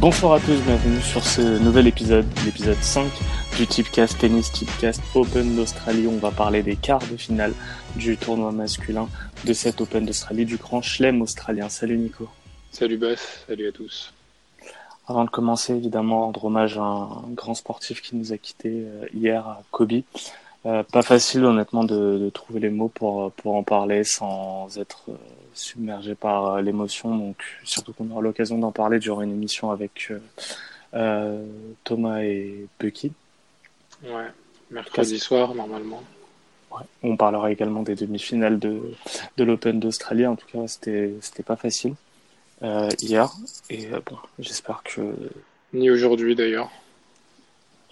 Bonsoir à tous, bienvenue sur ce nouvel épisode, l'épisode 5 du Tipcast Tennis Tipcast Open d'Australie. On va parler des quarts de finale du tournoi masculin de cet Open d'Australie, du grand chelem australien. Salut Nico. Salut Bas, salut à tous. Avant de commencer, évidemment, rendre hommage à un grand sportif qui nous a quittés euh, hier, Kobe. Euh, pas facile, honnêtement, de, de, trouver les mots pour, pour en parler sans être euh, submergé par l'émotion. Donc, surtout qu'on aura l'occasion d'en parler durant une émission avec euh, Thomas et Bucky. Ouais, mercredi soir, normalement. Ouais. On parlera également des demi-finales de, de l'Open d'Australie. En tout cas, c'était, c'était pas facile euh, hier. Et euh, bon, j'espère que. Ni aujourd'hui d'ailleurs.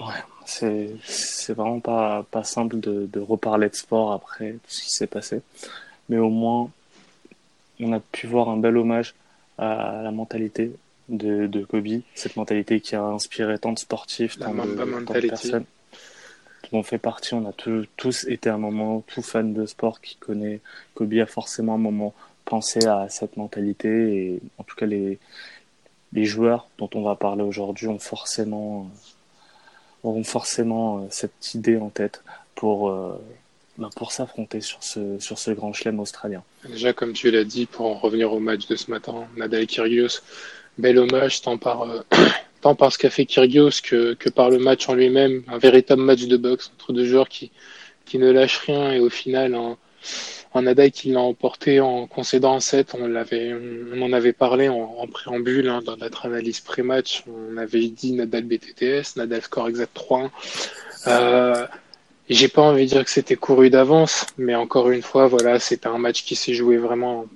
Ouais, c'est, c'est vraiment pas, pas simple de, de reparler de sport après tout ce qui s'est passé. Mais au moins, on a pu voir un bel hommage à la mentalité de, de Kobe, cette mentalité qui a inspiré tant de sportifs, tant de, tant de personnes dont on fait partie. On a tous, tous été un moment, tout fan de sport qui connaît Kobe a forcément un moment pensé à cette mentalité et en tout cas les, les joueurs dont on va parler aujourd'hui ont forcément, euh, auront forcément euh, cette idée en tête pour, euh, ben, pour s'affronter sur ce, sur ce grand chelem australien. Déjà, comme tu l'as dit, pour en revenir au match de ce matin, Nadal Kyrgios, bel hommage tant par, tant par ce qu'a fait Kyrgios que, que par le match en lui-même, un véritable match de boxe entre deux joueurs qui, qui ne lâchent rien et au final, un, un Nadal qui l'a emporté en concédant un set. On l'avait, on en avait parlé en, en préambule hein, dans notre analyse pré-match. On avait dit Nadal BTTS, Nadal score exact 3-1. Euh, j'ai pas envie de dire que c'était couru d'avance, mais encore une fois, voilà, c'était un match qui s'est joué vraiment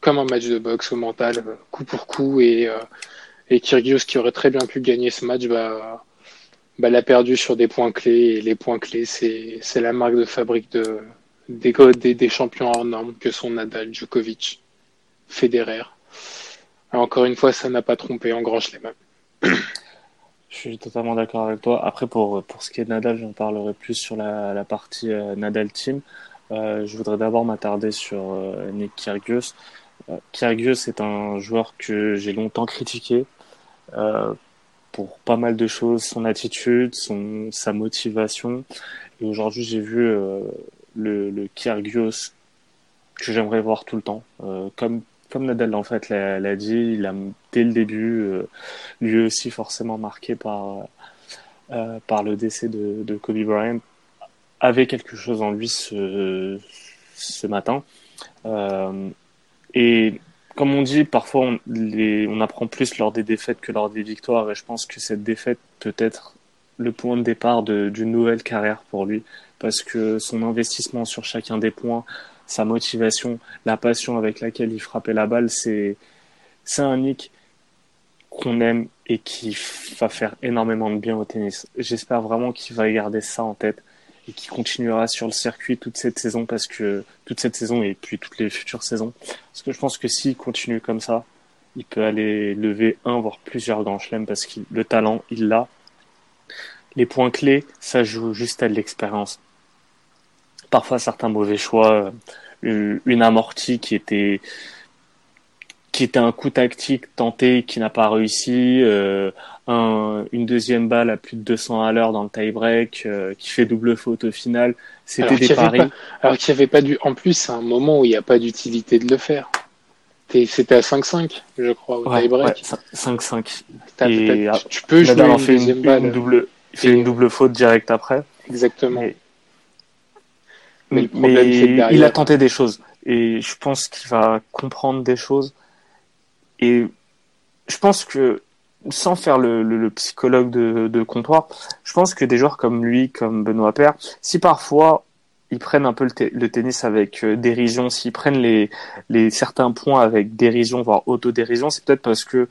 comme un match de boxe au mental, coup pour coup, et, euh, Kyrgios qui aurait très bien pu gagner ce match, bah, bah l'a perdu sur des points clés, et les points clés, c'est la marque de fabrique de, des, champions hors normes que sont Nadal, Djokovic, Federer. Encore une fois, ça n'a pas trompé en grand chelem. Je suis totalement d'accord avec toi. Après, pour, pour ce qui est de Nadal, j'en parlerai plus sur la, la partie euh, Nadal Team. Euh, je voudrais d'abord m'attarder sur euh, Nick Kyrgios. Kyrgios est un joueur que j'ai longtemps critiqué pour pas mal de choses, son attitude, son, sa motivation. Et aujourd'hui, j'ai vu le, le Kyrgios que j'aimerais voir tout le temps. Euh, comme comme Nadal en fait l'a, dit, dès le début, euh, lui aussi forcément marqué par euh, par le décès de, de Kobe Bryant, avait quelque chose en lui ce ce matin. Et comme on dit, parfois on, apprend plus lors des défaites que lors des victoires, et je pense que cette défaite peut être le point de départ d'une nouvelle carrière pour lui, parce que son investissement sur chacun des points, sa motivation, la passion avec laquelle il frappait la balle, c'est un Nick qu'on aime et qui va faire énormément de bien au tennis. J'espère vraiment qu'il va garder ça en tête et qu'il continuera sur le circuit toute cette saison parce que toute cette saison et puis toutes les futures saisons. Parce que je pense que s'il continue comme ça, il peut aller lever un voire plusieurs grands chelems parce que le talent, il l'a. Les points clés, ça joue juste à l'expérience parfois certains mauvais choix, euh, une amortie qui était qui était un coup tactique tenté qui n'a pas réussi, euh, un, une deuxième balle à plus de 200 à l'heure dans le tie-break euh, qui fait double faute au final. C'était des paris. pas, alors qu'il n'y avait pas du, en plus, c'est un moment où il n'y a pas d'utilité de le faire. C'était à 5-5, je crois, au Ouais, ouais, tie-break. 5-5. T'as- Et, t'as- ah, tu peux jouer une deuxième une double, il fait Et- une double faute direct après. Exactement. Mais mais, le problème, c'est que derrière- il a tenté des choses et je pense qu'il va comprendre des choses et je pense que sans faire le, le, le psychologue de, de comptoir, je pense que des joueurs comme lui, comme Benoît Paire, si parfois ils prennent un peu le, te- le tennis avec euh, dérision, s'ils prennent les, les certains points avec dérision, voire autodérision, c'est peut-être parce que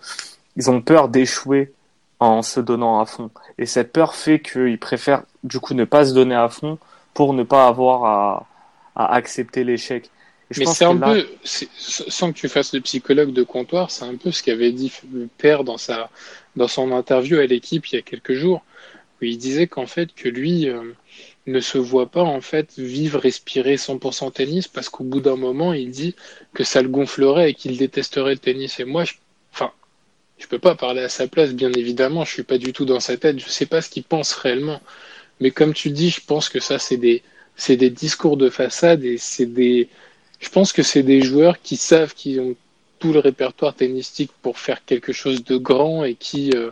ils ont peur d'échouer en se donnant à fond. Et cette peur fait qu'ils préfèrent du coup ne pas se donner à fond pour ne pas avoir à, à accepter l'échec. Mais c'est un peu, sans que tu fasses le psychologue de comptoir, c'est un peu ce qu'avait dit le père dans sa, dans son interview à l'équipe il y a quelques jours, où il disait qu'en fait que lui euh, ne se voit pas en fait vivre, respirer 100% tennis parce qu'au bout d'un moment il dit que ça le gonflerait et qu'il détesterait le tennis. Et moi, je, enfin, je peux pas parler à sa place, bien évidemment, je suis pas du tout dans sa tête, je sais pas ce qu'il pense réellement. Mais comme tu dis, je pense que ça c'est des, c'est des discours de façade et c'est des, je pense que c'est des joueurs qui savent qu'ils ont tout le répertoire tennistique pour faire quelque chose de grand et qui, euh,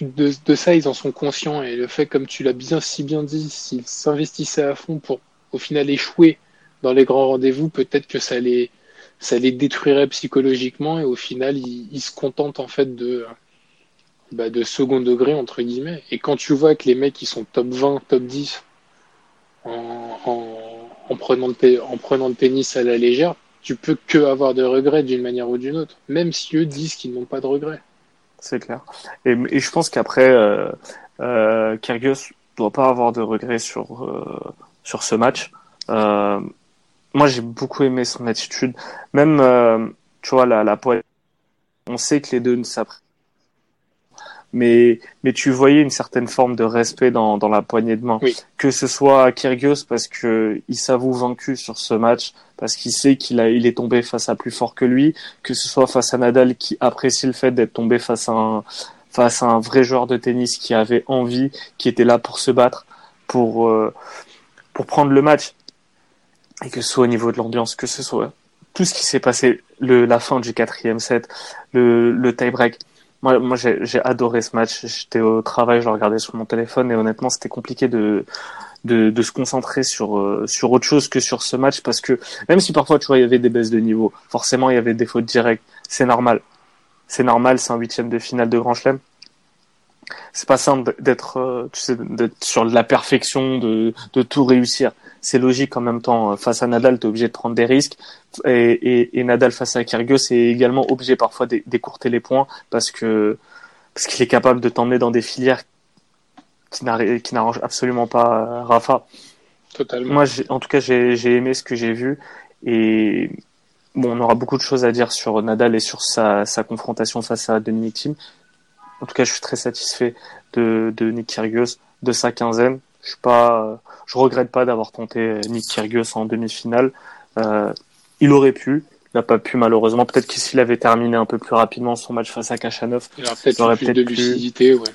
de, ça ils en sont conscients. Et le fait comme tu l'as bien si bien dit s'ils s'investissaient à fond pour au final échouer dans les grands rendez-vous peut-être que ça les ça les détruirait psychologiquement et au final ils, se contentent en fait de bah, de second degré entre guillemets et quand tu vois que les mecs qui sont top 20 top 10 en, en, en prenant le, en prenant le tennis à la légère tu peux que avoir de regrets d'une manière ou d'une autre, même si eux disent qu'ils n'ont pas de regrets. C'est clair. Et, je pense qu'après, euh, euh, doit pas avoir de regrets sur euh, sur ce match. Euh, moi, j'ai beaucoup aimé son attitude. Même, euh, tu vois, la, la poignée. On sait que les deux ne s'apprêtent mais mais tu voyais une certaine forme de respect dans, dans la poignée de main. Que ce soit Kyrgios parce que il s'avoue vaincu sur ce match parce qu'il sait qu'il a il est tombé face à plus fort que lui, que ce soit face à Nadal qui apprécie le fait d'être tombé face à un face à un vrai joueur de tennis qui avait envie, qui était là pour se battre, pour euh, pour prendre le match. Et que ce soit au niveau de l'ambiance, que ce soit tout ce qui s'est passé, le, la fin du quatrième set, le, le tie-break, moi, moi j'ai adoré ce match. J'étais au travail, je le regardais sur mon téléphone et honnêtement, c'était compliqué de, de, de, se concentrer sur, euh, sur autre chose que sur ce match parce que même si parfois, tu vois, il y avait des baisses de niveau, forcément, il y avait des fautes directes. C'est normal. C'est normal, c'est un huitième de finale de Grand Chelem c'est pas simple d'être euh, tu sais d'être sur la perfection de de tout réussir c'est logique en même temps. Face à Nadal tu es obligé de prendre des risques. Et, et, et Nadal face à Kyrgios c'est également obligé parfois d'écourter les points parce que parce qu'il est capable de t'emmener dans des filières qui n'arrangent absolument pas Rafa. Totalement. Moi en tout cas j'ai aimé ce que j'ai vu. Et bon on aura beaucoup de choses à dire sur Nadal et sur sa sa confrontation face à Dominic Thiem. En tout cas, je suis très satisfait de, de Nick Kyrgios, de sa quinzaine. Je suis pas, je regrette pas d'avoir tenté Nick Kyrgios en demi-finale. Euh, il aurait pu, il n'a pas pu malheureusement. Peut-être que s'il avait terminé un peu plus rapidement son match face à Kachanov, il aurait peut-être de lucidité, ouais.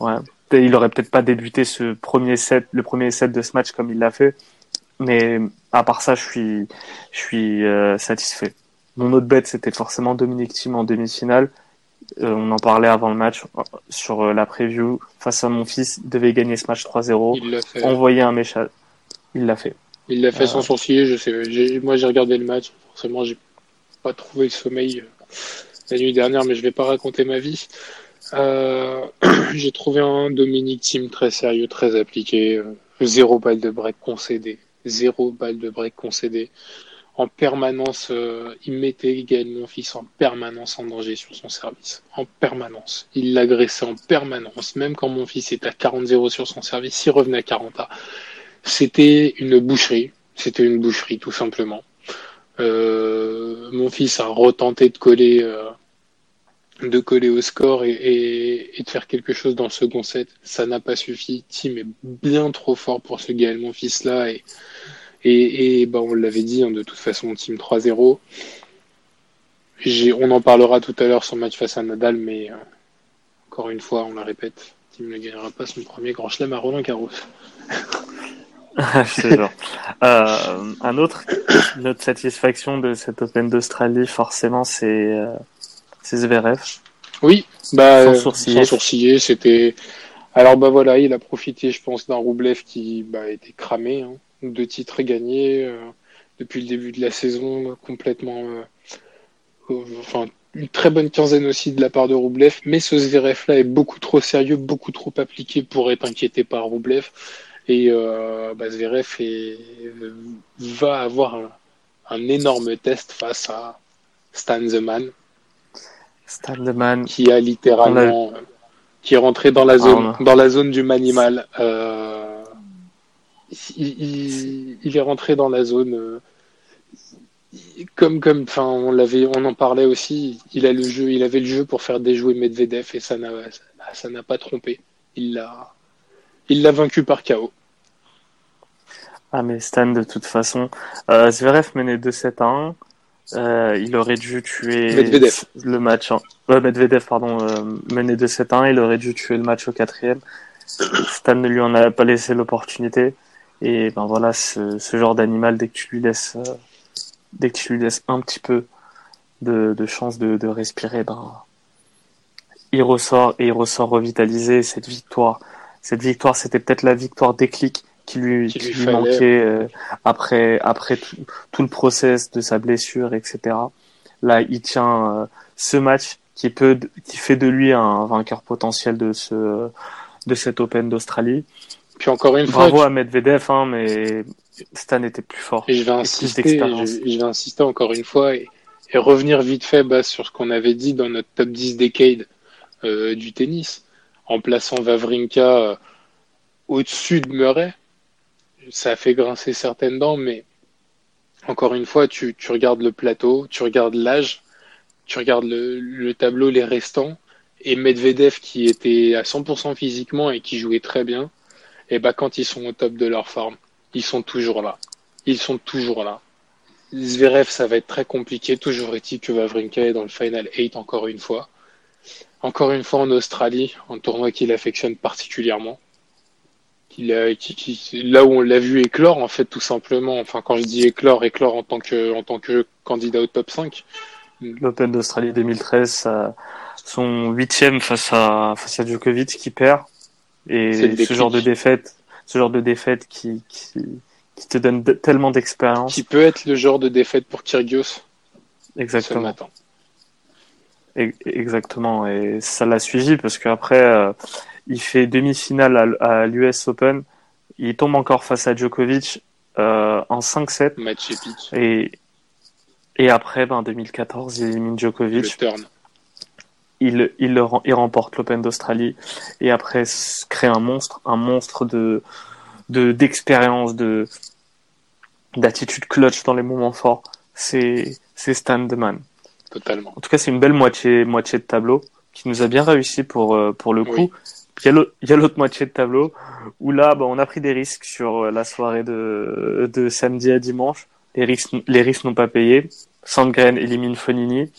Ouais. Il aurait peut-être pas débuté ce premier set, le premier set de ce match comme il l'a fait. Mais à part ça, je suis, je suis euh, satisfait. Mon autre bête, c'était forcément Dominique Thiem en demi-finale. Euh, on en parlait avant le match sur euh, la preview. Face à mon fils, il devait gagner ce match 3-0. Envoyer un message. Il l'a fait. Il l'a fait euh, sans sourciller. Je sais. Moi, j'ai regardé le match. Forcément, j'ai pas trouvé le sommeil la nuit dernière, mais je vais pas raconter ma vie. j'ai trouvé un Dominique Team très sérieux, très appliqué. Zéro balle de break concédé. Zéro balle de break concédé en permanence, euh, il mettait également fils en permanence en danger sur son service. En permanence. Il l'agressait en permanence. Même quand mon fils était à 40-0 sur son service, il revenait à 40 A. C'était une boucherie. C'était une boucherie, tout simplement. Euh, mon fils a retenté de coller, euh, de coller au score et, de faire quelque chose dans le second set. Ça n'a pas suffi. Tim est bien trop fort pour ce Gaël, mon fils là. Et, et, et bah, on l'avait dit, hein, de toute façon, team 3-0. On en parlera tout à l'heure sur le match face à Nadal, mais euh, encore une fois, on la répète, Team ne gagnera pas son premier grand chelem à Roland Garros. Je euh, un autre, notre satisfaction de cette Open d'Australie, forcément, c'est euh, Zverev. Oui, bah, sans sourciller. Sans sourciller, c'était. Alors bah voilà, il a profité, je pense, d'un Roublev qui bah, était cramé. Hein de titres gagnés euh, depuis le début de la saison, complètement. Euh, enfin, une très bonne quinzaine aussi de la part de Roublev, mais ce Zverev-là est beaucoup trop sérieux, beaucoup trop appliqué pour être inquiété par Roublev. Et euh, bah, Zverev va avoir un, énorme test face à Stan the Man. Stan the Man. Qui a littéralement. Qui est rentré dans la ah, zone, dans la zone du manimal. Euh, il, il, est rentré dans la zone. Euh, comme comme enfin on l'avait on en parlait aussi il a le jeu il avait le jeu pour faire déjouer Medvedev et ça n'a ça n'a pas trompé il l'a il l'a vaincu par KO ah mais Stan de toute façon euh, Zverev menait 2-7 à 1 euh, il aurait dû tuer Medvedev. le match en... Medvedev pardon euh, menait 2-7 à 1 il aurait dû tuer le match au quatrième Stan ne lui en a pas laissé l'opportunité et ben voilà ce, ce genre d'animal dès que tu lui laisses euh, dès que tu lui laisses un petit peu de, de chance de, de, respirer, ben, il ressort et il ressort revitalisé. Cette victoire, cette victoire, c'était peut-être la victoire déclic qui lui, qui, lui, manquait euh, après, après tout, tout, le process de sa blessure, etc. Là, il tient euh, ce match qui peut, qui fait de lui un vainqueur potentiel de ce, de cet Open d'Australie. Puis encore une fois, bravo à Medvedev, hein, mais Stan était plus fort. Et je vais insister, je, vais insister encore une fois et, et revenir vite fait bah, sur ce qu'on avait dit dans notre top 10 decade euh, du tennis, en plaçant Vavrinka euh, au-dessus de Murray. Ça a fait grincer certaines dents, mais encore une fois, tu, tu regardes le plateau, tu regardes l'âge, tu regardes le, le, tableau, les restants, et Medvedev qui était à 100% physiquement et qui jouait très bien, et bah quand ils sont au top de leur forme, ils sont toujours là. Ils sont toujours là. Zverev, ça va être très compliqué. Toujours est-il que Vavrinka est dans le Final 8 encore une fois. Encore une fois en Australie, un tournoi qu'il affectionne particulièrement. là où on l'a vu éclore, en fait, tout simplement. Enfin, quand je dis éclore, éclore en tant que, en tant que candidat au top 5. L'Open d'Australie 2013, son huitième face à, face à Djokovic qui perd. Et ce genre de défaite, ce genre de défaite qui, qui, qui te donne tellement d'expérience. Qui peut être le genre de défaite pour Kyrgios. Exactement. Exactement. Et ça l'a suivi parce qu'après, euh, il fait demi-finale à, à l'US Open. Il tombe encore face à Djokovic euh, en 5-7. Match épique. Et, et après, ben, 2014, il élimine Djokovic. Le turn il, il, le, il remporte l'Open d'Australie et après crée un monstre, un monstre de de d'expérience, de d'attitude clutch dans les moments forts. C'est c'est Stan Man. Totalement. En tout cas, c'est une belle moitié moitié de tableau qui nous a bien réussi pour euh, pour le coup. Il y a l'autre moitié de tableau où là, bah, on a pris des risques sur euh, la soirée de de samedi à dimanche. Les risques les risques n'ont pas payé. Sandgren élimine Fonini.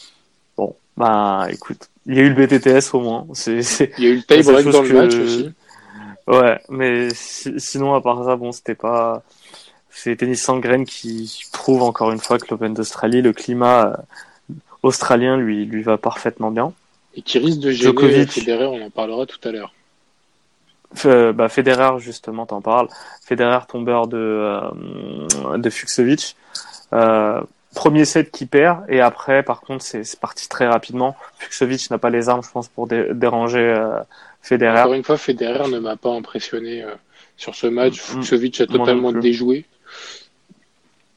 Bon, bah écoute, il y a eu le BTTS au moins. C'est, il y a eu le tie-break dans le match aussi. Ouais, mais sinon, à part ça, bon, c'était pas. C'est Tennis Sangren qui prouve encore une fois que l'Open d'Australie, le climat euh, australien lui, lui va parfaitement bien. Et qui risque de gêner Djokovic, Federer, on en parlera tout à l'heure. Euh, bah, Federer, justement, t'en parles. Federer tombeur de, euh, de Fuxovic. Euh, premier set qui perd et après par contre c'est parti très rapidement. Fuxovic n'a pas les armes je pense pour déranger euh, Federer. Encore une fois Federer ne m'a pas impressionné euh, sur ce match. Mm. Fuxovic a totalement déjoué.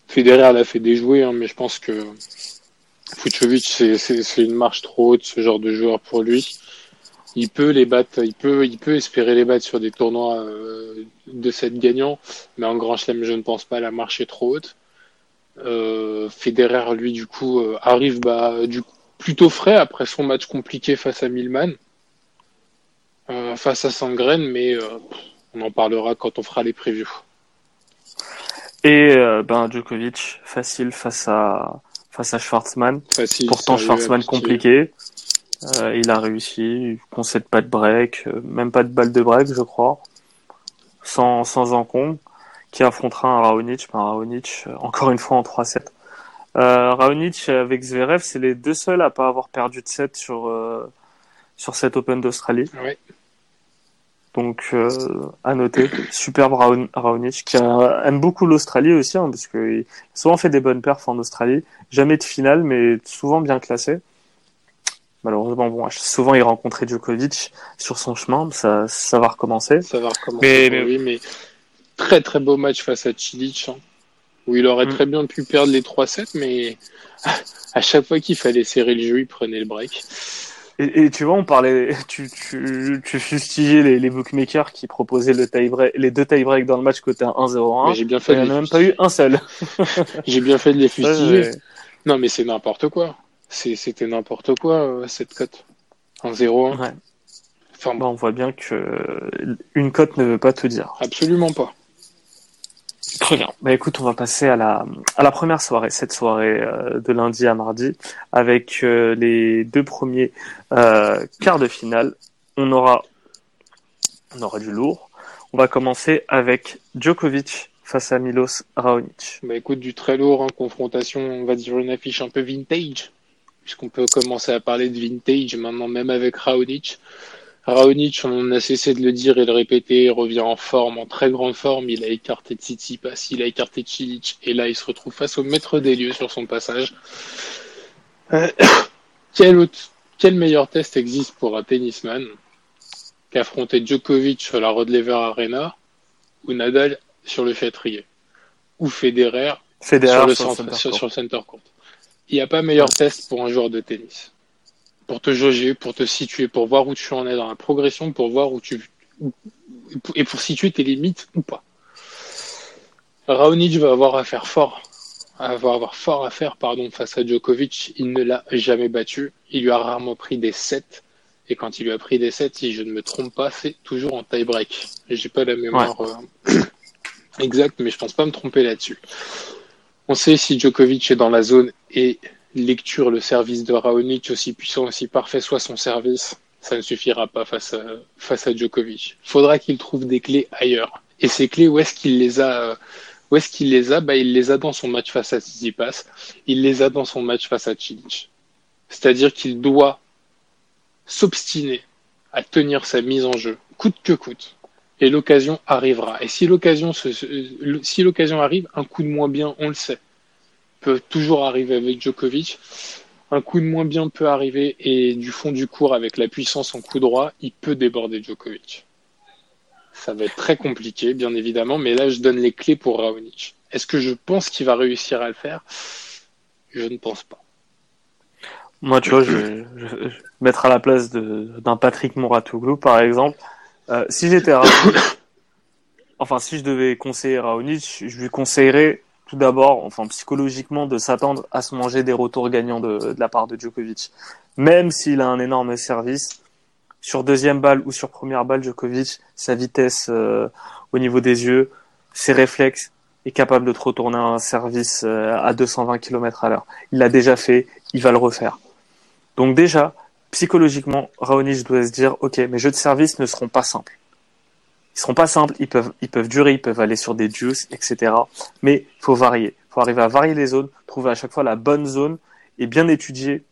Federer l'a fait déjouer hein, mais je pense que Fuxovic c'est une marche trop haute ce genre de joueur pour lui. Il peut les battre, il peut, il peut espérer les battre sur des tournois euh, de set gagnants, mais en Grand Chelem, je ne pense pas. La marche est trop haute. Euh, Federer, lui, du coup, euh, arrive bah, du, plutôt frais après son match compliqué face à Milman, euh, face à Sangren, mais on en parlera quand on fera les previews. Et ben Djokovic facile face à face à Schwartzmann. Pourtant Schwartzmann compliqué. il a réussi, il concède pas de break, même pas de balle de break, je crois, sans sans encombre qui affrontera un Raonic, un Raonic euh, encore une fois en 3-7. Euh, Raonic avec Zverev, c'est les deux seuls à pas avoir perdu de 7 sur euh, sur cet Open d'Australie. Ouais. Donc euh, à noter, superbe Raonic qui aime beaucoup l'Australie aussi hein, parce qu'il a souvent fait des bonnes perfs en Australie, jamais de finale mais souvent bien classé. Malheureusement, bon, souvent il rencontrait Djokovic sur son chemin, ça, ça va recommencer. Ça va recommencer. Mais, oui, mais très très beau match face à Chilich, hein, où il aurait mm. très bien pu perdre les 3-7, mais à chaque fois qu'il fallait serrer le jeu, il prenait le break. Et, tu vois, on parlait, tu, tu, tu fustigais les, les bookmakers qui proposaient le tie break, les deux tie break dans le match côté 1-0-1. J'ai bien fait. Il n'y en a même pas eu un seul. j'ai bien fait de les fustiger. Non, mais c'est n'importe quoi. C'était n'importe quoi, euh, cette cote. 1-0-1. Ouais. Enfin, bon. on voit bien que une cote ne veut pas tout dire. Absolument pas. Très bien. Bah écoute, on va passer à la, à la première soirée, cette soirée euh, de lundi à mardi, avec euh, les deux premiers euh, quarts de finale. On aura, on aura du lourd. On va commencer avec Djokovic face à Milos Raonic. Bah écoute, du très lourd, hein, confrontation, on va dire une affiche un peu vintage, puisqu'on peut commencer à parler de vintage maintenant, même avec Raonic. Raonic, on a cessé de le dire et de le répéter, revient en forme, en très grande forme. Il a écarté Tsitsipas, il a écarté Cilic, et là, il se retrouve face au maître des lieux sur son passage. Euh, quel, autre, quel meilleur test existe pour un tennisman qu'affronter Djokovic sur la Rod Lever Arena ou Nadal sur le Fêtrier ou Federer, sur, le, centre, sur, sur, le center court. Il n'y a pas meilleur test pour un joueur de tennis pour te jauger, pour te situer, pour voir où tu en es dans la progression, pour voir où tu et pour situer tes limites ou pas. Raonic va avoir à faire fort, va avoir fort à faire pardon face à Djokovic. Il ne l'a jamais battu. Il lui a rarement pris des sets. Et quand il lui a pris des sets, si je ne me trompe pas, c'est toujours en tie break. J'ai pas la mémoire euh, exacte, mais je pense pas me tromper là-dessus. On sait si Djokovic est dans la zone et lecture le service de Raonic, aussi puissant, aussi parfait soit son service, ça ne suffira pas face à, face à Djokovic. Il faudra qu'il trouve des clés ailleurs. Et ces clés, où est-ce qu'il les a Où est-ce qu'il les a? Bah, Il les a dans son match face à Tsitsipas. Il les a dans son match face à Cilic. C'est-à-dire qu'il doit s'obstiner à tenir sa mise en jeu, coûte que coûte. Et l'occasion arrivera. Et si l'occasion, si l'occasion arrive, un coup de moins bien, on le sait peut toujours arriver avec Djokovic. Un coup de moins bien peut arriver et du fond du cours avec la puissance en coup droit, il peut déborder Djokovic. Ça va être très compliqué, bien évidemment, mais là je donne les clés pour Raonic. Est-ce que je pense qu'il va réussir à le faire? Je ne pense pas. Moi, tu vois, je vais, mettre à la place d'un Patrick Mouratoglou, par exemple. Euh, si j'étais Raonic, enfin, si je devais conseiller Raonic, je lui conseillerais tout d'abord, enfin psychologiquement, de s'attendre à se manger des retours gagnants de, la part de Djokovic. Même s'il a un énorme service, sur deuxième balle ou sur première balle, Djokovic, sa vitesse euh, au niveau des yeux, ses réflexes, est capable de te retourner un service euh, à 220 km à l'heure. Il l'a déjà fait, il va le refaire. Donc déjà, psychologiquement, Raonic doit se dire, ok, mes jeux de service ne seront pas simples ils seront pas simples, ils peuvent, ils peuvent durer, ils peuvent aller sur des juices, etc. Mais il faut varier. Il faut arriver à varier les zones, trouver à chaque fois la bonne zone et bien étudier,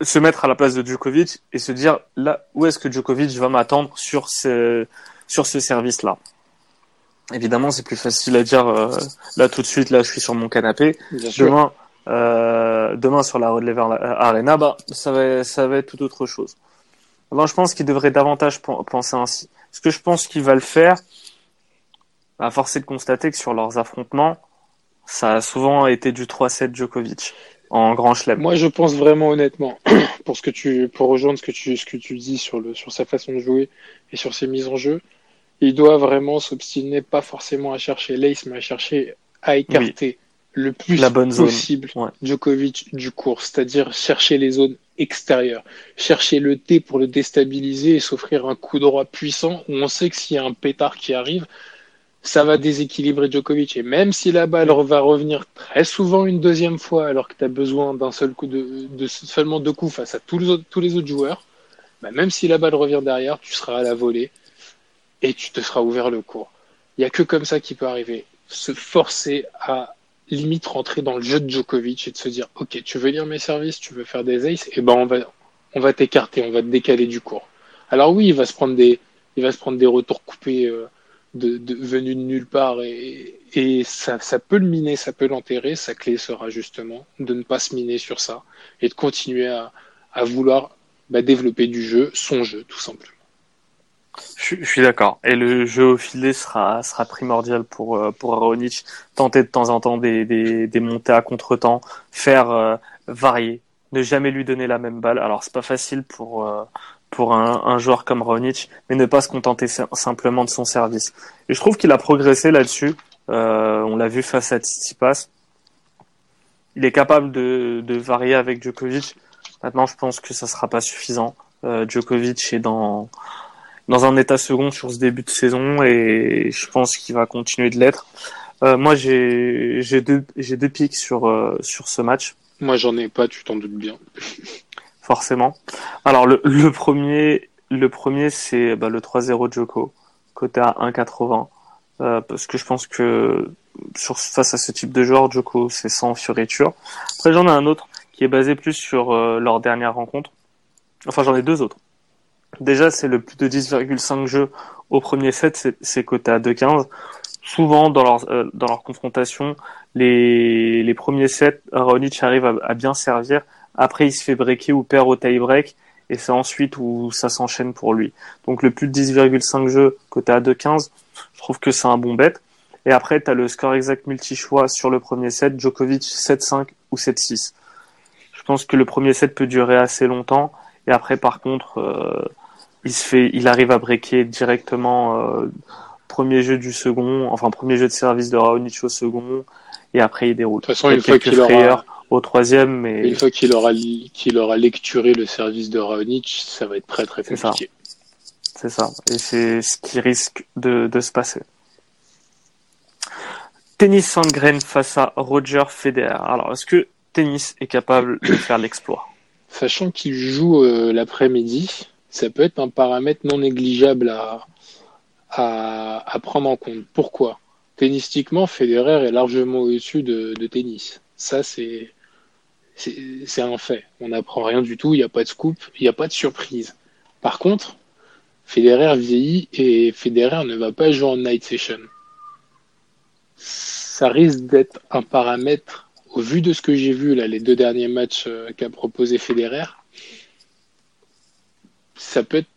se mettre à la place de Djokovic et se dire là où est-ce que Djokovic va m'attendre sur ce, sur ce service-là? Évidemment, c'est plus facile à dire euh, là tout de suite. Là, je suis sur mon canapé. demain, euh, demain sur la Road Lever Arena, bah ça va, ça va être tout autre chose je pense qu'il devrait davantage penser ainsi. Ce que je pense qu'il va le faire, à force de constater que sur leurs affrontements, ça a souvent été du 3-7 Djokovic en grand chelem. Moi, je pense vraiment honnêtement, pour ce que tu, pour rejoindre ce que tu, ce que tu dis sur le, sur sa façon de jouer et sur ses mises en jeu, il doit vraiment s'obstiner pas forcément à chercher l'ace, mais à chercher à écarter le plus possible Djokovic du cours, c'est-à-dire chercher les zones extérieures, chercher le T pour le déstabiliser et s'offrir un coup droit puissant où on sait que s'il y a un pétard qui arrive, ça va déséquilibrer Djokovic. Et même si la balle va revenir très souvent une deuxième fois alors que tu as besoin d'un seul coup de, seulement deux coups face à tous les autres, tous les autres joueurs, bah même si la balle revient derrière, tu seras à la volée et tu te seras ouvert le cours. Il n'y a que comme ça qui peut arriver. Se forcer à limite rentrer dans le jeu de Djokovic et de se dire ok tu veux lire mes services tu veux faire des aces et ben on va on va t'écarter on va te décaler du cours. Alors oui il va se prendre des il va se prendre des retours coupés euh, de, de, venus de nulle part et, et ça, ça peut le miner ça peut l'enterrer. Sa clé sera justement de ne pas se miner sur ça et de continuer à, à vouloir bah, développer du jeu son jeu tout simplement je, suis d'accord. Et le jeu au filet sera, sera primordial pour, euh, pour Raonic. Tenter de temps en temps des, des, des montées à contre-temps, faire euh, varier, ne jamais lui donner la même balle. Alors c'est pas facile pour euh, pour un, un, joueur comme Raonic, mais ne pas se contenter simplement de son service. Et je trouve qu'il a progressé là-dessus. Euh, on l'a vu face à Tsitsipas. Il est capable de, de varier avec Djokovic. Maintenant, je pense que ça sera pas suffisant. Euh, Djokovic est dans dans un état second sur ce début de saison et je pense qu'il va continuer de l'être. Euh, moi, j'ai j'ai deux j'ai deux pics sur euh, sur ce match. Moi, j'en ai pas, tu t'en doutes bien. Forcément. Alors le, le premier le premier c'est bah, le 3-0 Joko côté à 1,80 euh, parce que je pense que sur face à ce type de joueur Joko c'est sans fioriture. Après j'en ai un autre qui est basé plus sur euh, leur dernière rencontre. Enfin j'en ai deux autres. Déjà c'est le plus de 10,5 jeux au premier set c'est côté à 2,15 souvent dans leur euh, dans leur confrontation, les les premiers sets, Raonic arrive à, bien servir. Après, il se fait breaker ou perd au tie break, et c'est ensuite où ça s'enchaîne pour lui. Donc le plus de 10,5 jeux côté à 2,15, je trouve que c'est un bon bet. Et après, tu as le score exact multi-choix sur le premier set, Djokovic 7-5 ou 7-6. Je pense que le premier set peut durer assez longtemps. Et après, par contre, euh, il se fait, il arrive à breaker directement euh, premier jeu du second, enfin premier jeu de service de Raonic au second, et après il déroule. De toute façon, une fois qu'il aura au troisième, mais une fois qu'il aura qu'il aura lecturé le service de Raonic, ça va être très très compliqué. C'est ça. Et c'est ce qui risque de, de se passer. Tennis Sandgren face à Roger Federer. Alors, est-ce que Tennis est capable de faire l'exploit? Sachant qu'il joue euh, l'après-midi, ça peut être un paramètre non négligeable à, à, prendre en compte. Pourquoi? Tennistiquement, Federer est largement au-dessus de, tennis. Ça, c'est c'est un fait. On n'apprend rien du tout, il n'y a pas de scoop, il n'y a pas de surprise. Par contre, Federer vieillit et Federer ne va pas jouer en night session. Ça risque d'être un paramètre, au vu de ce que j'ai vu là, les deux derniers matchs euh, qu'a proposé Federer, ça peut être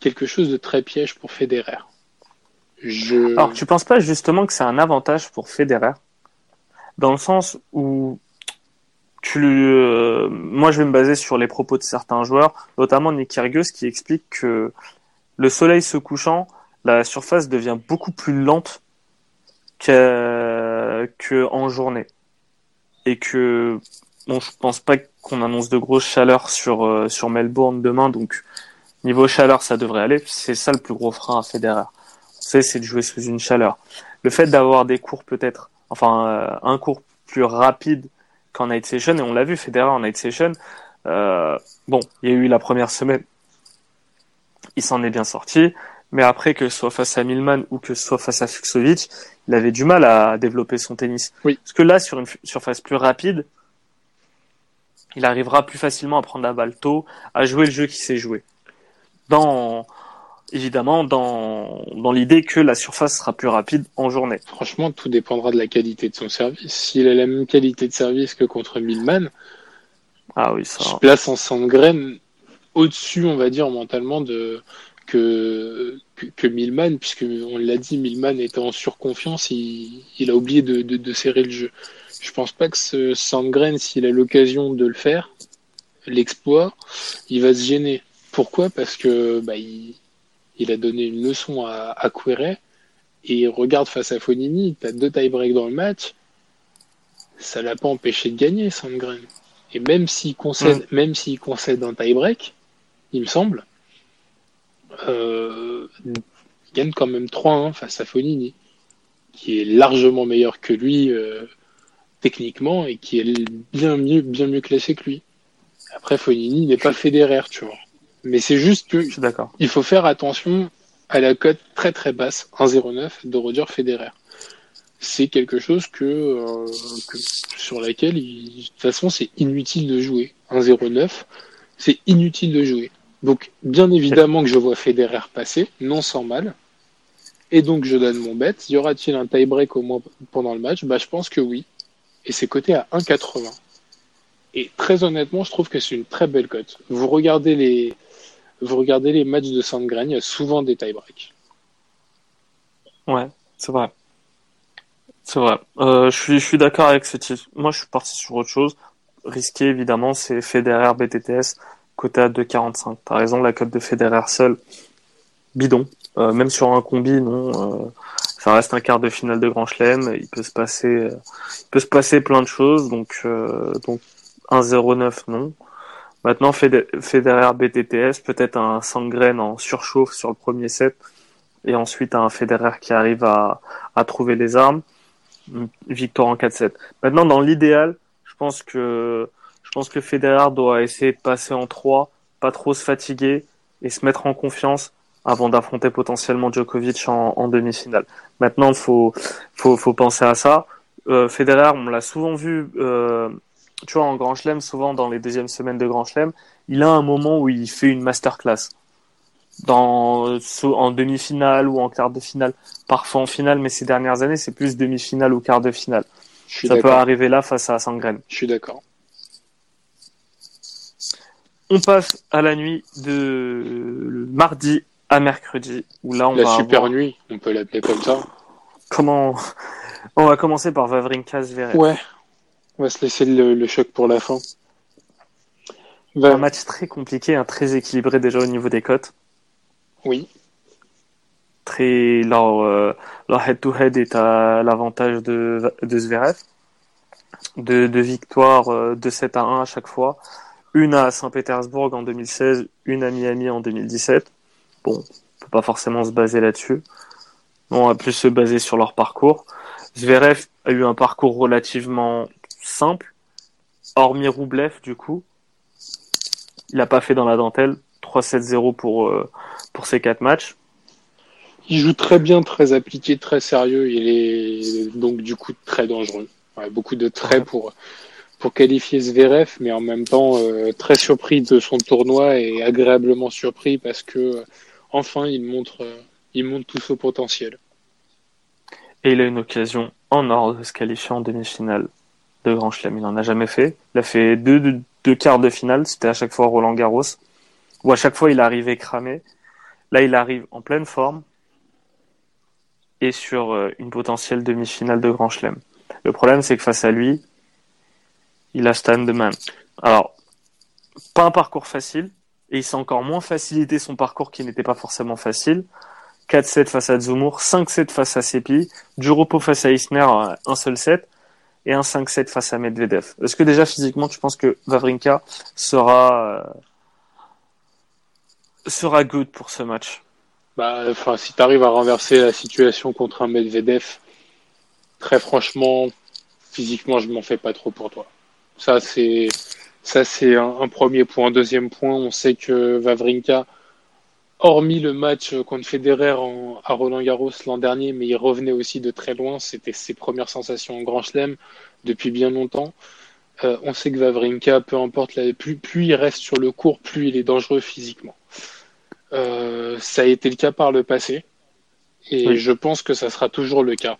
quelque chose de très piège pour Federer. Alors, tu penses pas justement que c'est un avantage pour Federer? Dans le sens où tu, euh, moi, je vais me baser sur les propos de certains joueurs, notamment Nick Kyrgios, qui explique que le soleil se couchant, la surface devient beaucoup plus lente que, que en journée. Et que, bon, je pense pas qu'on annonce de grosses chaleurs sur, euh, sur Melbourne demain, donc niveau chaleur, ça devrait aller. C'est ça le plus gros frein à Federer c'est de jouer sous une chaleur. Le fait d'avoir des cours peut-être, enfin euh, un cours plus rapide qu'en night session, et on l'a vu, Federer en night session, euh, bon, il y a eu la première semaine, il s'en est bien sorti, mais après que ce soit face à Milman ou que ce soit face à Fuxovic, il avait du mal à développer son tennis. Oui. Parce que là, sur une surface plus rapide, il arrivera plus facilement à prendre la balle tôt, à jouer le jeu qui jouer. Dans évidemment dans, dans l'idée que la surface sera plus rapide en journée. Franchement, tout dépendra de la qualité de son service. S'il a la même qualité de service que contre Milman, ah oui, ça... je place en Sandgren au-dessus, on va dire, mentalement de que, que, que Milman, puisque on l'a dit, Milman était en surconfiance, il, il a oublié de, de, de, serrer le jeu. Je pense pas que ce Sandgren, s'il a l'occasion de le faire, l'exploit, il va se gêner. Pourquoi? Parce que bah, il, il a donné une leçon à, à et regarde face à Fonini, tu as deux tie-breaks dans le match, ça l'a pas empêché de gagner, Sandgren. Et même s'il concède, même s'il concède un tie-break, il me semble, euh, il gagne quand même 3-1 face à Fonini, qui est largement meilleur que lui euh, techniquement et qui est bien mieux, bien mieux classé que lui. Après, Fonini n'est pas fédéraire, tu vois. Mais c'est juste que il faut faire attention à la cote très très basse, 1,09 de Roger Federer. C'est quelque chose que, euh, que sur laquelle, il, de toute façon, c'est inutile de jouer. 1,09, c'est inutile de jouer. Donc, bien évidemment que je vois Federer passer, non sans mal. Et donc, je donne mon bet. Y aura-t-il un tie-break au moins pendant le match? Bah, je pense que oui. Et c'est coté à 1,80. Et très honnêtement, je trouve que c'est une très belle cote. Vous regardez les, vous regardez les matchs de Sandgren, il y a souvent des tie-breaks. Ouais, c'est vrai. C'est vrai. Euh, je suis, je suis d'accord avec ce titre. Moi, je suis parti sur autre chose. risqué, évidemment, c'est Federer BTTS, côté à 2,45. T'as raison, la cote de Federer seul, bidon. Euh, même sur un combi, non. Euh, ça reste un quart de finale de Grand Chelem. Il peut se passer, euh, il peut se passer plein de choses. Donc, euh, donc 1,09 non. Maintenant, Federer BTTS, peut-être un Sangren en surchauffe sur le premier set, et ensuite un Federer qui arrive à, à trouver les armes. Victoire en 4-7. Maintenant, dans l'idéal, je pense que je pense que Federer doit essayer de passer en 3, pas trop se fatiguer et se mettre en confiance avant d'affronter potentiellement Djokovic en, en demi-finale. Maintenant, faut, faut, faut penser à ça. Euh, Federer, on l'a souvent vu, euh, tu vois, en Grand Chelem, souvent dans les deuxièmes semaines de Grand Chelem, il a un moment où il fait une masterclass. Dans, en demi-finale ou en quart de finale, parfois en finale, mais ces dernières années, c'est plus demi-finale ou quart de finale. Ça peut arriver là face à Sangren. Je suis d'accord. On passe à la nuit de mardi à mercredi, où là on la va super avoir- nuit, on peut l'appeler comme ça. Comment On va commencer par Vavrinka Zverev. Ouais. On va se laisser le, le choc pour la fin. Un match très compliqué, hein, très équilibré déjà au niveau des cotes. Oui. Très leur euh, leur head-to-head est à l'avantage de de Zverev. De, de victoires euh, de 7 à 1 à chaque fois. Une à Saint-Pétersbourg en 2016, une à Miami en 2017. Bon, on peut pas forcément se baser là-dessus. On va plus se baser sur leur parcours. Zverev a eu un parcours relativement simple, hormis Roublev du coup. Il a pas fait dans la dentelle. 3-7-0 pour euh, pour ces quatre matchs. Il joue très bien, très appliqué, très sérieux. Il est donc du coup très dangereux. Ouais, beaucoup de traits pour pour qualifier Zverev, mais en même temps euh, très surpris de son tournoi et agréablement surpris parce que enfin il montre euh, il montre tout son potentiel. Et il a une occasion en or de se qualifier en demi-finale de Grand Chelem. Il n'en a jamais fait. Il a fait deux, quarts de finale. C'était à chaque fois Roland Garros. Où à chaque fois il arrivait cramé. Là, il arrive en pleine forme. Et sur euh, une potentielle demi-finale de Grand Chelem. Le problème, c'est que face à lui, il a Stan de Man. Alors, pas un parcours facile. Et il s'est encore moins facilité son parcours qui n'était pas forcément facile. 4-7 face à Zumur, 5-7 face à Sepi, du repos face à Isner, euh, un seul set, et un 5-7 face à Medvedev. Est-ce que déjà physiquement, tu penses que Vavrinka sera euh, sera good pour ce match? Bah, enfin, si tu arrives à renverser la situation contre un Medvedev, très franchement, physiquement, je m'en fais pas trop pour toi. Ça, c'est ça, c'est un, un premier point. Deuxième point, on sait que Vavrinka, hormis le match contre Federer en, à Roland Garros l'an dernier, mais il revenait aussi de très loin. C'était ses premières sensations en Grand Chelem depuis bien longtemps. Euh, on sait que Vavrinka, peu importe, la, plus, plus il reste sur le court, plus il est dangereux physiquement. Euh, ça a été le cas par le passé, et Oui. je pense que ça sera toujours le cas.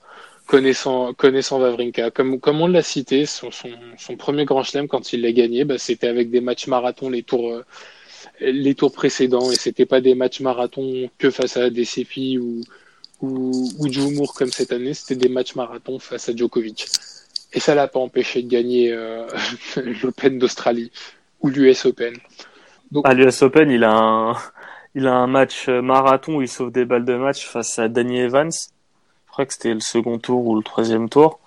Connaissant, connaissant Vavrinka, comme, comme on l'a cité, son, son, premier Grand Chelem quand il l'a gagné, bah, c'était avec des matchs marathon les tours, euh, les tours précédents, et c'était pas des matchs marathon que face à Sepi ou ou, ou comme cette année, c'était des matchs marathon face à Djokovic. Et ça l'a pas empêché de gagner euh, l'Open d'Australie ou l'US Open. À l'US Open, il a un il a un match marathon où il sauve des balles de match face à Danny Evans. Crois que c'était le second tour ou le troisième tour.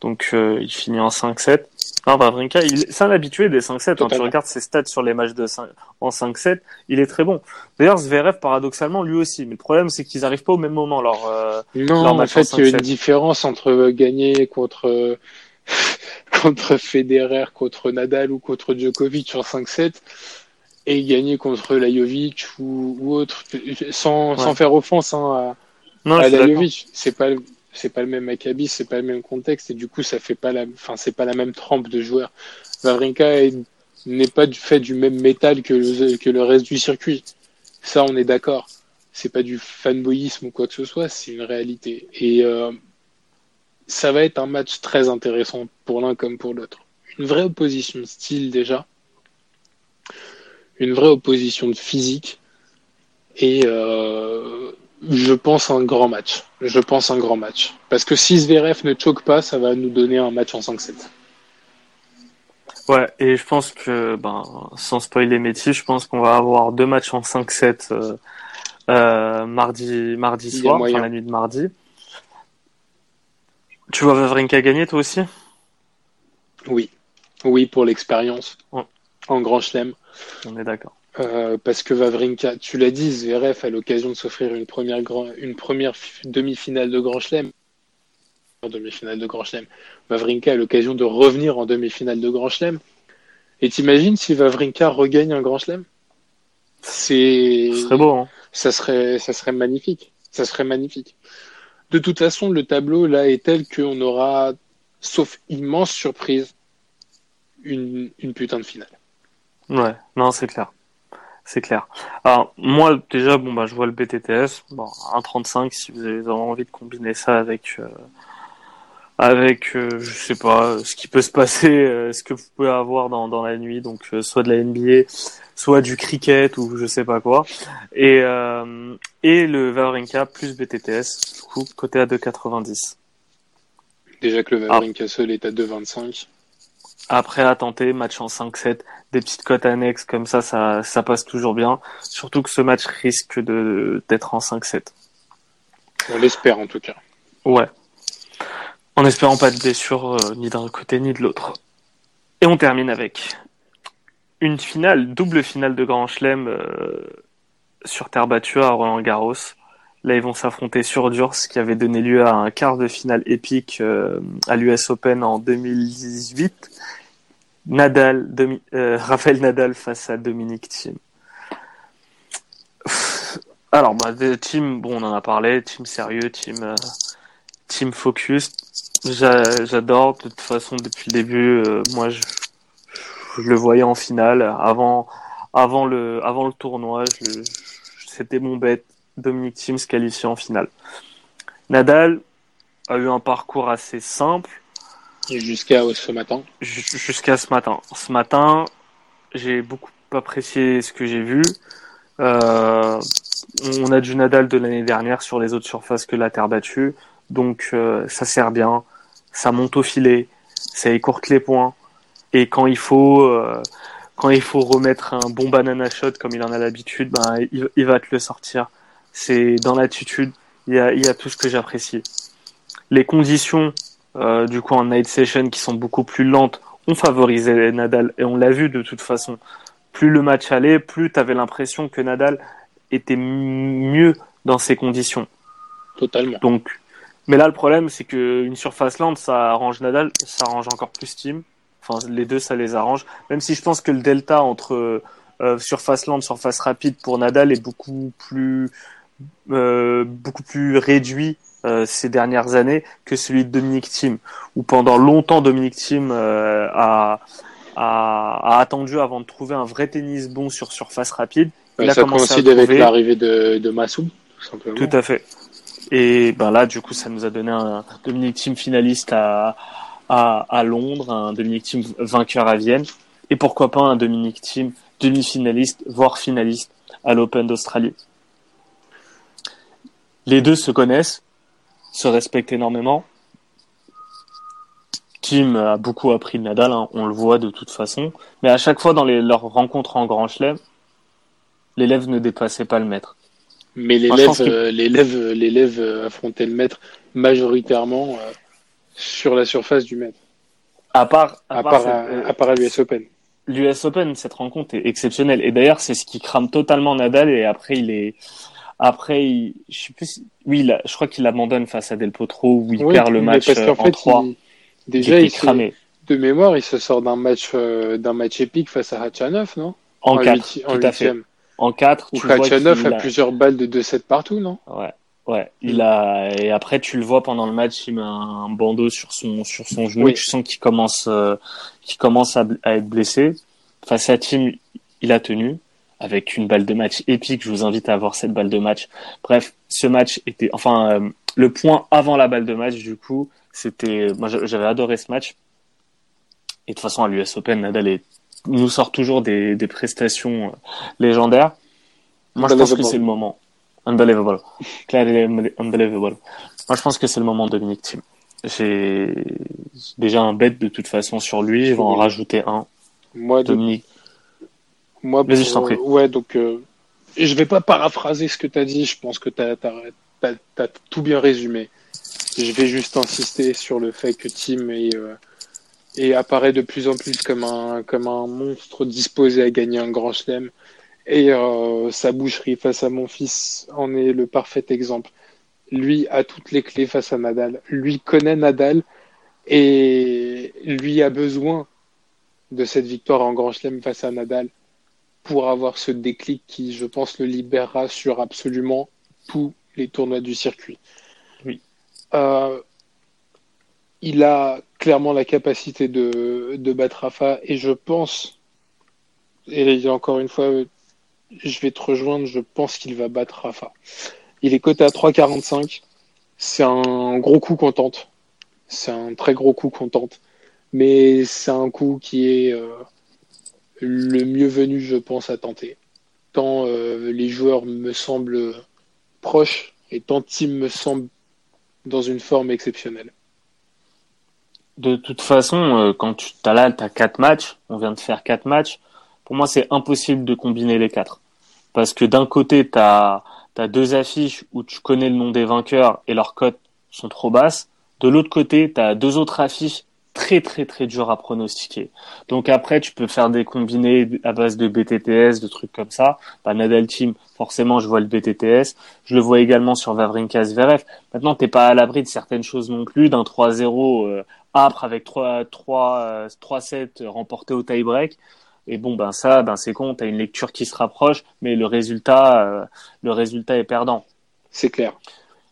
Donc euh, il finit en 5-7. Non, Vavrinka, il... c'est un habitué des 5-7. Hein. Tu regardes ses stats sur les matchs de 5... en 5-7, il est très bon. D'ailleurs, Zverev, paradoxalement, lui aussi. Mais le problème, c'est qu'ils arrivent pas au même moment. Alors, euh, Non, Leur en fait, il y a une 5-7. différence entre gagner contre contre Federer, contre Nadal ou contre Djokovic en 5-7 et gagner contre Lajovic ou, ou autre, sans, Ouais. sans faire offense hein, non. Lajovic. C'est pas le- c'est pas le même acabit, c'est pas le même contexte et du coup ça fait pas la, enfin c'est pas la même trempe de joueurs. Vavrinka est- n'est pas du fait du même métal que le, que le reste du circuit. Ça, on est d'accord. C'est pas du fanboyisme ou quoi que ce soit, c'est une réalité. Et euh, ça va être un match très intéressant pour l'un comme pour l'autre. Une vraie opposition de style déjà, une vraie opposition de physique et euh, je pense un grand match. Je pense un grand match. Parce que si Zverev ne choque pas, ça va nous donner un match en 5-7. Ouais, et je pense que, ben, sans spoiler Métis, je pense qu'on va avoir deux matchs en 5-7 euh, euh, mardi, mardi soir, enfin la nuit de mardi. Tu vois Vavrinka gagner toi aussi? Oui, oui pour l'expérience en Grand Chelem. On est d'accord. Euh, parce que Vavrinka, tu l'as dit, Zverev a l'occasion de s'offrir une première, une première demi-finale de Grand Chelem. Demi-finale de Grand Chelem. Vavrinka a l'occasion de revenir en demi-finale de Grand Chelem. Et t'imagines si Vavrinka regagne un Grand Chelem? C'est. Ce serait beau, hein Ça serait, ça serait magnifique. Ça serait magnifique. De toute façon, le tableau là est tel qu'on aura, sauf immense surprise, une, une putain de finale. Ouais, non, c'est clair c'est clair. Alors moi déjà bon bah je vois le BTTS, bon 1.35 si vous avez envie de combiner ça avec euh, avec euh, je sais pas ce qui peut se passer, euh, ce que vous pouvez avoir dans, dans la nuit, donc soit de la NBA, soit du cricket ou je sais pas quoi, et et le Vavrinka plus BTTS du coup côté à 2.90. Déjà que le Vavrinka seul est à 2.25. Après à tenter, match en 5-7, des petites cotes annexes comme ça, ça, ça passe toujours bien. Surtout que ce match risque de d'être en 5-7. On l'espère en tout cas. Ouais. En espérant pas de blessure euh, ni d'un côté ni de l'autre. Et on termine avec une finale, double finale de Grand Chelem euh, sur terre battue à Roland Garros. Là, ils vont s'affronter sur dur, ce qui avait donné lieu à un quart de finale épique euh, à l'US Open en 2018 Nadal, euh, Raphaël Nadal face à Dominique Thiem. Alors, bah, team, bon, on en a parlé, team sérieux, team, euh, team focus. J'adore, de toute façon, depuis le début, euh, moi, je, le voyais en finale. Avant, avant, le, avant le tournoi, c'était mon bête. Dominique Thiem se qualifier en finale. Nadal a eu un parcours assez simple Jusqu'à ce matin Jusqu'à ce matin. Ce matin, j'ai beaucoup apprécié ce que j'ai vu. Euh, on a du Nadal de l'année dernière sur les autres surfaces que la terre battue. Donc euh, ça sert bien, ça monte au filet, ça écourte les points. Et quand il faut, euh, quand il faut remettre un bon banana shot comme il en a l'habitude, ben, il, va te le sortir. C'est dans l'attitude, il y a, il y a tout ce que j'apprécie. Les conditions euh, du coup en night session qui sont beaucoup plus lentes ont favorisé Nadal et on l'a vu de toute façon. Plus le match allait, plus tu avais l'impression que Nadal était mieux dans ces conditions. Totalement. Donc, mais là le problème c'est que une surface lente ça arrange Nadal, ça arrange encore plus Team. Enfin les deux ça les arrange. Même si je pense que le delta entre euh, surface lente, surface rapide pour Nadal est beaucoup plus euh, beaucoup plus réduit euh, ces dernières années que celui de Dominique Thiem, où pendant longtemps Dominique Thiem euh, a, a, a, attendu avant de trouver un vrai tennis bon sur surface rapide. Il a ça coïncide avec l'arrivée de, de Massou, tout simplement. Tout à fait. Et ben là, du coup, ça nous a donné un Dominique Thiem finaliste à, à, à Londres, un Dominique Thiem vainqueur à Vienne, et pourquoi pas un Dominique Thiem demi-finaliste, voire finaliste à l'Open d'Australie. Les deux se connaissent, se respectent énormément. Tim a beaucoup appris de Nadal, hein, on le voit de toute façon. Mais à chaque fois dans les, leurs rencontres en Grand Chelem, l'élève ne dépassait pas le maître. Mais l'élève, euh, l'élève, euh, l'élève euh, affrontait le maître majoritairement sur la surface du maître. À part, à, part, à, part à l'US Open. L'US Open, cette rencontre est exceptionnelle. Et d'ailleurs, c'est ce qui crame totalement Nadal. Et après, il est, après, il, je sais plus, oui, je crois qu'il abandonne face à Del Potro où il perd le match parce euh, en, fait, 3. déjà, il, cramé. De mémoire, il se sort d'un match, euh, d'un match épique face à Hachanov, non? En 4, tout à fait. En 4, tu Hachanov a, plusieurs balles de 2-7 partout, non? Ouais. Ouais, il a et après tu le vois pendant le match, il met un bandeau sur son sur son genou, tu sens qu'il commence euh, qu'il commence à, à, être blessé. Face à Tim, il a tenu avec une balle de match épique. Je vous invite à voir cette balle de match. Bref, ce match était, enfin, euh, le point avant la balle de match, du coup, c'était, moi, j'avais adoré ce match. Et de toute façon, à l'US Open, Nadal nous sort toujours des, des prestations euh, légendaires. Moi, je pense que c'est le moment. Unbelievable. unbelievable. Moi, je pense que c'est le moment de Dominique Thiem. J'ai déjà un bet de toute façon sur lui. Je vais en rajouter un Moi, Dominique. Moi, Vas-y, je t'en prie. Ouais, donc euh, je vais pas paraphraser ce que tu as dit. Je pense que tu as, tout bien résumé. Je vais juste insister sur le fait que Tim est, euh, et apparaît de plus en plus comme un, comme un monstre disposé à gagner un grand chelem. Et euh, sa boucherie face à mon fils en est le parfait exemple. Lui a toutes les clés face à Nadal. Lui connaît Nadal et lui a besoin de cette victoire en grand chelem face à Nadal pour avoir ce déclic qui, je pense, le libérera sur absolument tous les tournois du circuit. Oui. Euh, il a clairement la capacité de, de battre Rafa et je pense, et encore une fois, je vais te rejoindre, je pense qu'il va battre Rafa. Il est coté à 3,45. C'est un gros coup contente. C'est un très gros coup contente. Mais c'est un coup qui est euh, le mieux venu, je pense, à tenter. Tant euh, les joueurs me semblent proches et tant Tim me semble dans une forme exceptionnelle. De toute façon, euh, quand tu as là, tu as quatre matchs, on vient de faire quatre matchs, pour moi, c'est impossible de combiner les quatre. Parce que d'un côté, tu as, deux affiches où tu connais le nom des vainqueurs et leurs cotes sont trop basses. De l'autre côté, tu as deux autres affiches très très très dures à pronostiquer. Donc après, tu peux faire des combinés à base de BTTS, de trucs comme ça. Bah, Nadal Team, forcément, je vois le BTTS. Je le vois également sur Vavrinka Zverev. Maintenant, t'es pas à l'abri de certaines choses non plus, d'un 3-0 euh, âpre avec 3 3 3 7 remporté au tie-break. Et bon, ben ça, ben c'est con, tu as une lecture qui se rapproche, mais le résultat, euh, le résultat est perdant. C'est clair.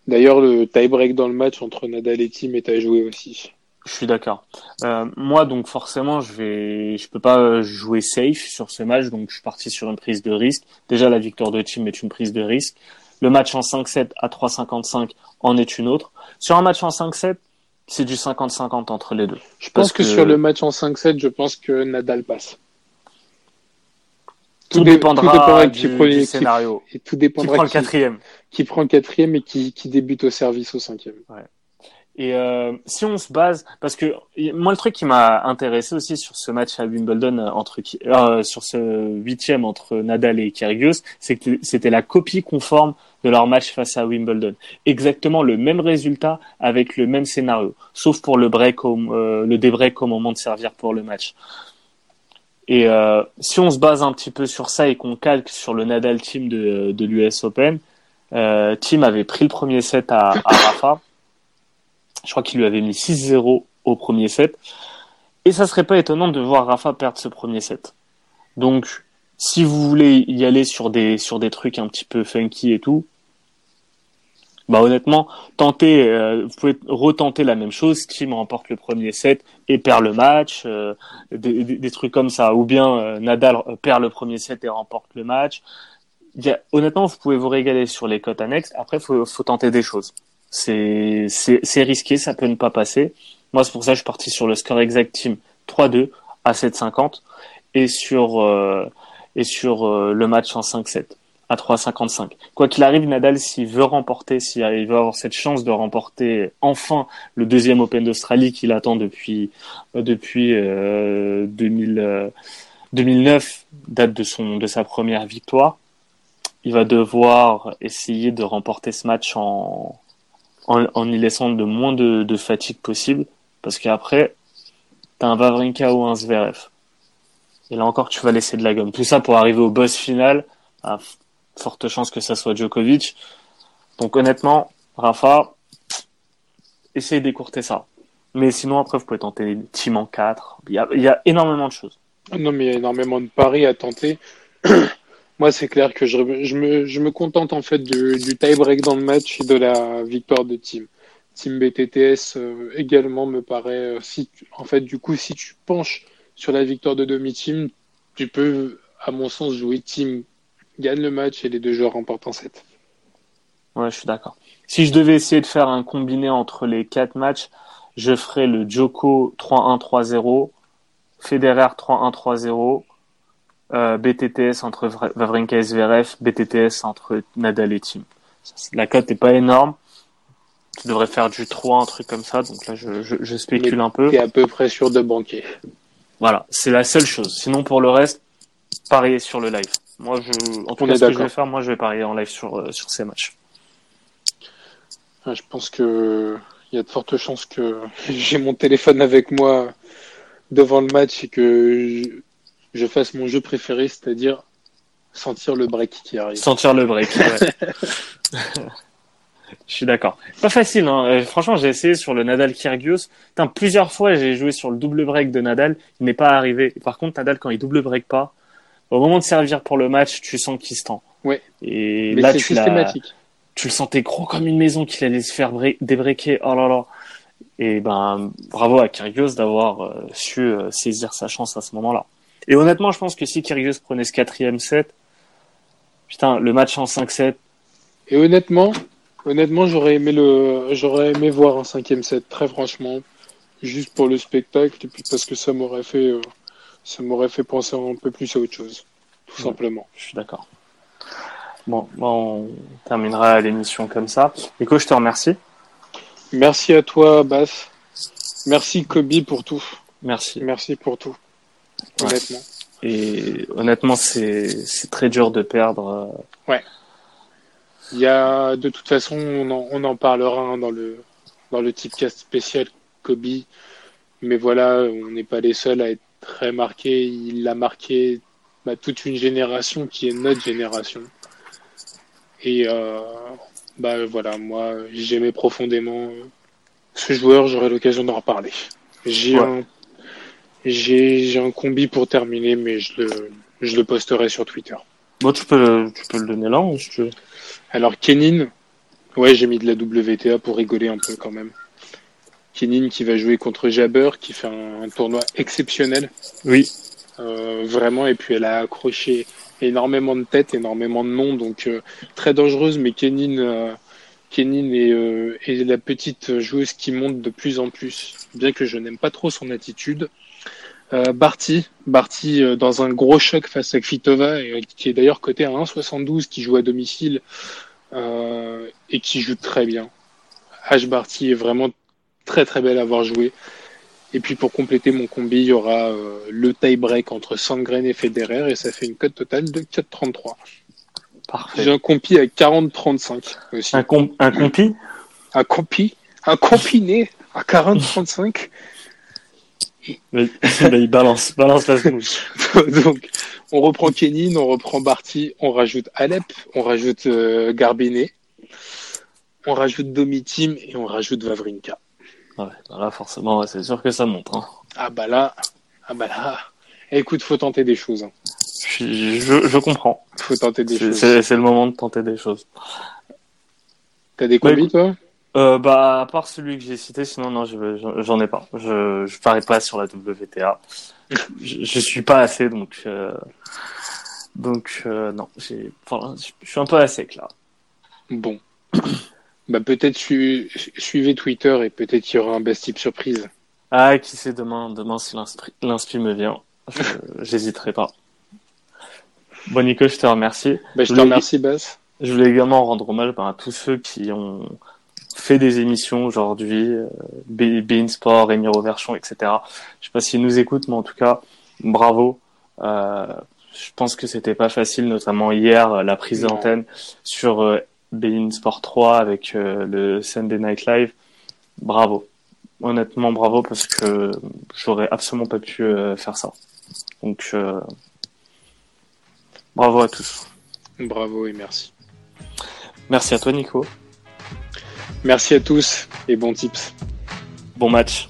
D'ailleurs, le tie-break dans le match entre Nadal et Tim est à jouer aussi. Je suis d'accord. Euh, moi, donc forcément, je vais, je peux pas jouer safe sur ce match, donc je suis parti sur une prise de risque. Déjà, la victoire de Tim est une prise de risque. Le match en 5-7 à 3,55 en est une autre. Sur un match en 5-7, c'est du 50-50 entre les deux. Je pense que, sur le match en 5-7, je pense que Nadal passe. Tout, dépendra, du, scénario. et tout dépendra qui prend le quatrième. Qui prend le quatrième et qui, qui débute au service au cinquième. Ouais. Et euh, si on se base, parce que moi le truc qui m'a intéressé aussi sur ce match à Wimbledon euh, entre euh, sur ce huitième entre Nadal et Kyrgios, c'est que c'était la copie conforme de leur match face à Wimbledon. Exactement le même résultat avec le même scénario, sauf pour le break, au, euh, le débreak au moment de servir pour le match. Et euh, si on se base un petit peu sur ça et qu'on calque sur le Nadal team de, de l'US Open, euh, Team avait pris le premier set à, à Rafa. Je crois qu'il lui avait mis 6-0 au premier set. Et ça serait pas étonnant de voir Rafa perdre ce premier set. Donc, si vous voulez y aller sur des, sur des trucs un petit peu funky et tout, bah honnêtement, tentez, euh, vous pouvez retenter la même chose. Team remporte le premier set et perd le match, euh, des, trucs comme ça. Ou bien euh, Nadal perd le premier set et remporte le match. Honnêtement, vous pouvez vous régaler sur les cotes annexes. Après, faut, faut tenter des choses. C'est risqué, ça peut ne pas passer. Moi, c'est pour ça que je suis parti sur le score exact team 3-2 à 7,50 et sur et sur le match en 5-7 à 3,55. Quoi qu'il arrive, Nadal, s'il veut remporter, s'il veut avoir cette chance de remporter enfin le deuxième Open d'Australie qu'il attend depuis euh, depuis euh, 2000, 2009, euh, date de son de sa première victoire, il va devoir essayer de remporter ce match en en, y laissant le moins de, fatigue possible, parce qu'après, t'as un Vavrinka ou un Zverev. Et là encore, tu vas laisser de la gomme. Tout ça pour arriver au boss final. À forte chance que ça soit Djokovic. Donc honnêtement, Rafa, essayez d'écourter ça. Mais sinon, après, vous pouvez tenter team en 4. Il y a, il y a énormément de choses. Non, mais il y a énormément de paris à tenter. Moi, c'est clair que je, me, je me contente en fait du, tie-break dans le match et de la victoire de Team. Team BTTS euh, également me paraît. Euh, si, en fait, du coup, si tu penches sur la victoire de demi-team, tu peux, à mon sens, jouer Team gagne le match et les deux joueurs remportent en 7. Ouais, je suis d'accord. Si je devais essayer de faire un combiné entre les quatre matchs, je ferais le Joko 3-1-3-0, Federer 3-1-3-0, euh, BTTS entre Vavrinka et Zverev, BTTS entre Nadal et Tim. La cote n'est pas énorme. Tu devrais faire du 3, un truc comme ça. Donc là, je, je, je spécule un peu. Tu à peu près sûr de banquer. Voilà, c'est la seule chose. Sinon, pour le reste, parier sur le live. Moi, je, en tout cas, ce que je vais faire, moi, je vais parier en live sur, euh, sur ces matchs. Je pense que il y a de fortes chances que j'ai mon téléphone avec moi devant le match et que je, fasse mon jeu préféré, c'est-à-dire sentir le break qui arrive. Sentir le break. Ouais. Je suis d'accord. Pas facile, hein. Euh, franchement, j'ai essayé sur le Nadal Kyrgios. plusieurs fois, j'ai joué sur le double break de Nadal. Il n'est pas arrivé. Par contre, Nadal, quand il double break pas, au moment de servir pour le match, tu sens qu'il se tend. Ouais. Et là, tu systématique. Tu le sentais gros comme une maison qu'il allait se faire débreaker. Oh là là. Et ben, bravo à Kyrgios d'avoir euh, su euh, saisir sa chance à ce moment-là. Et honnêtement, je pense que si Kyrgios prenait ce quatrième set, putain, le match en 5-7. Et honnêtement, Honnêtement, j'aurais aimé le, j'aurais aimé voir un cinquième set, très franchement, juste pour le spectacle et puis parce que ça m'aurait fait, euh, ça m'aurait fait penser un peu plus à autre chose, tout simplement. Je suis d'accord. Bon, on terminera l'émission comme ça. Nico, je te remercie. Merci à toi, Bass. Merci Kobe pour tout. Merci. Merci pour tout. Honnêtement. Et honnêtement, c'est, très dur de perdre. Euh, ouais. Il y a, de toute façon, on en, on en parlera hein, dans le dans le tipcast spécial Kobe. Mais voilà, on n'est pas les seuls à être très marqués. Il a marqué bah, toute une génération qui est notre génération. Et euh, bah voilà, moi j'aimais profondément ce joueur. J'aurai l'occasion d'en reparler. J'ai un j'ai un combi pour terminer, mais je le je le posterai sur Twitter. Bon, tu peux tu peux le donner là, hein, si tu veux. Alors Kenin, ouais, j'ai mis de la WTA pour rigoler un peu quand même. Kenin qui va jouer contre Jabber, qui fait un, tournoi exceptionnel. Oui. Euh, vraiment, et puis elle a accroché énormément de têtes, énormément de noms, donc euh, très dangereuse, mais Kenin, euh, Kenin est, est, la petite joueuse qui monte de plus en plus, bien que je n'aime pas trop son attitude. Euh, Barty, Barty euh, dans un gros choc face à Kvitova, et, qui est d'ailleurs coté à 1,72, qui joue à domicile euh, et qui joue très bien. H. Barty est vraiment très très belle à avoir joué. Et puis pour compléter mon combi, il y aura le tie-break entre Sandgren et Federer, et ça fait une cote totale de 4,33. Parfait. J'ai un compi à 40,35 aussi. Un, com un compi? Un compi? Un combiné à 40,35 il balance, balance la Donc, on reprend Kenin, on reprend Barty, on rajoute Alep, on rajoute euh, Garbinet, on rajoute Domitim et on rajoute Vavrinka. Ouais, bah là, forcément, c'est sûr que ça monte. Hein. Ah bah là, ah bah là. Écoute, faut tenter des choses. Hein. Je, je, comprends. Faut tenter des choses. C'est le moment de tenter des choses. T'as des combis, toi? Euh, bah, à part celui que j'ai cité, sinon, non, j'en ai pas. Je, je parie pas sur la WTA. je, je suis pas assez, donc, euh, donc, euh, non, j'ai, enfin, je suis un peu à sec, là. Bon. bah, peut-être suivez Twitter et peut-être qu'il y aura un best tip surprise. Ah, qui sait demain, demain, si l'inspi me vient. J'hésiterai pas. Bon, Nico, je te remercie. Bah, je, te remercie, Bass. Je voulais également rendre hommage bah, à tous ceux qui ont, fait des émissions aujourd'hui, euh, Bein Sport, Emiro Verchon, etc. Je sais pas s'ils nous écoutent, mais en tout cas, bravo. Euh, je pense que c'était pas facile, notamment hier, la prise d'antenne sur euh, Bein Sport 3 avec euh, le Sunday Night Live. Bravo. Honnêtement, bravo parce que j'aurais absolument pas pu euh, faire ça. Donc, bravo à tous. Bravo et merci. Merci à toi, Nico. Merci à tous et bons tips. Bon match.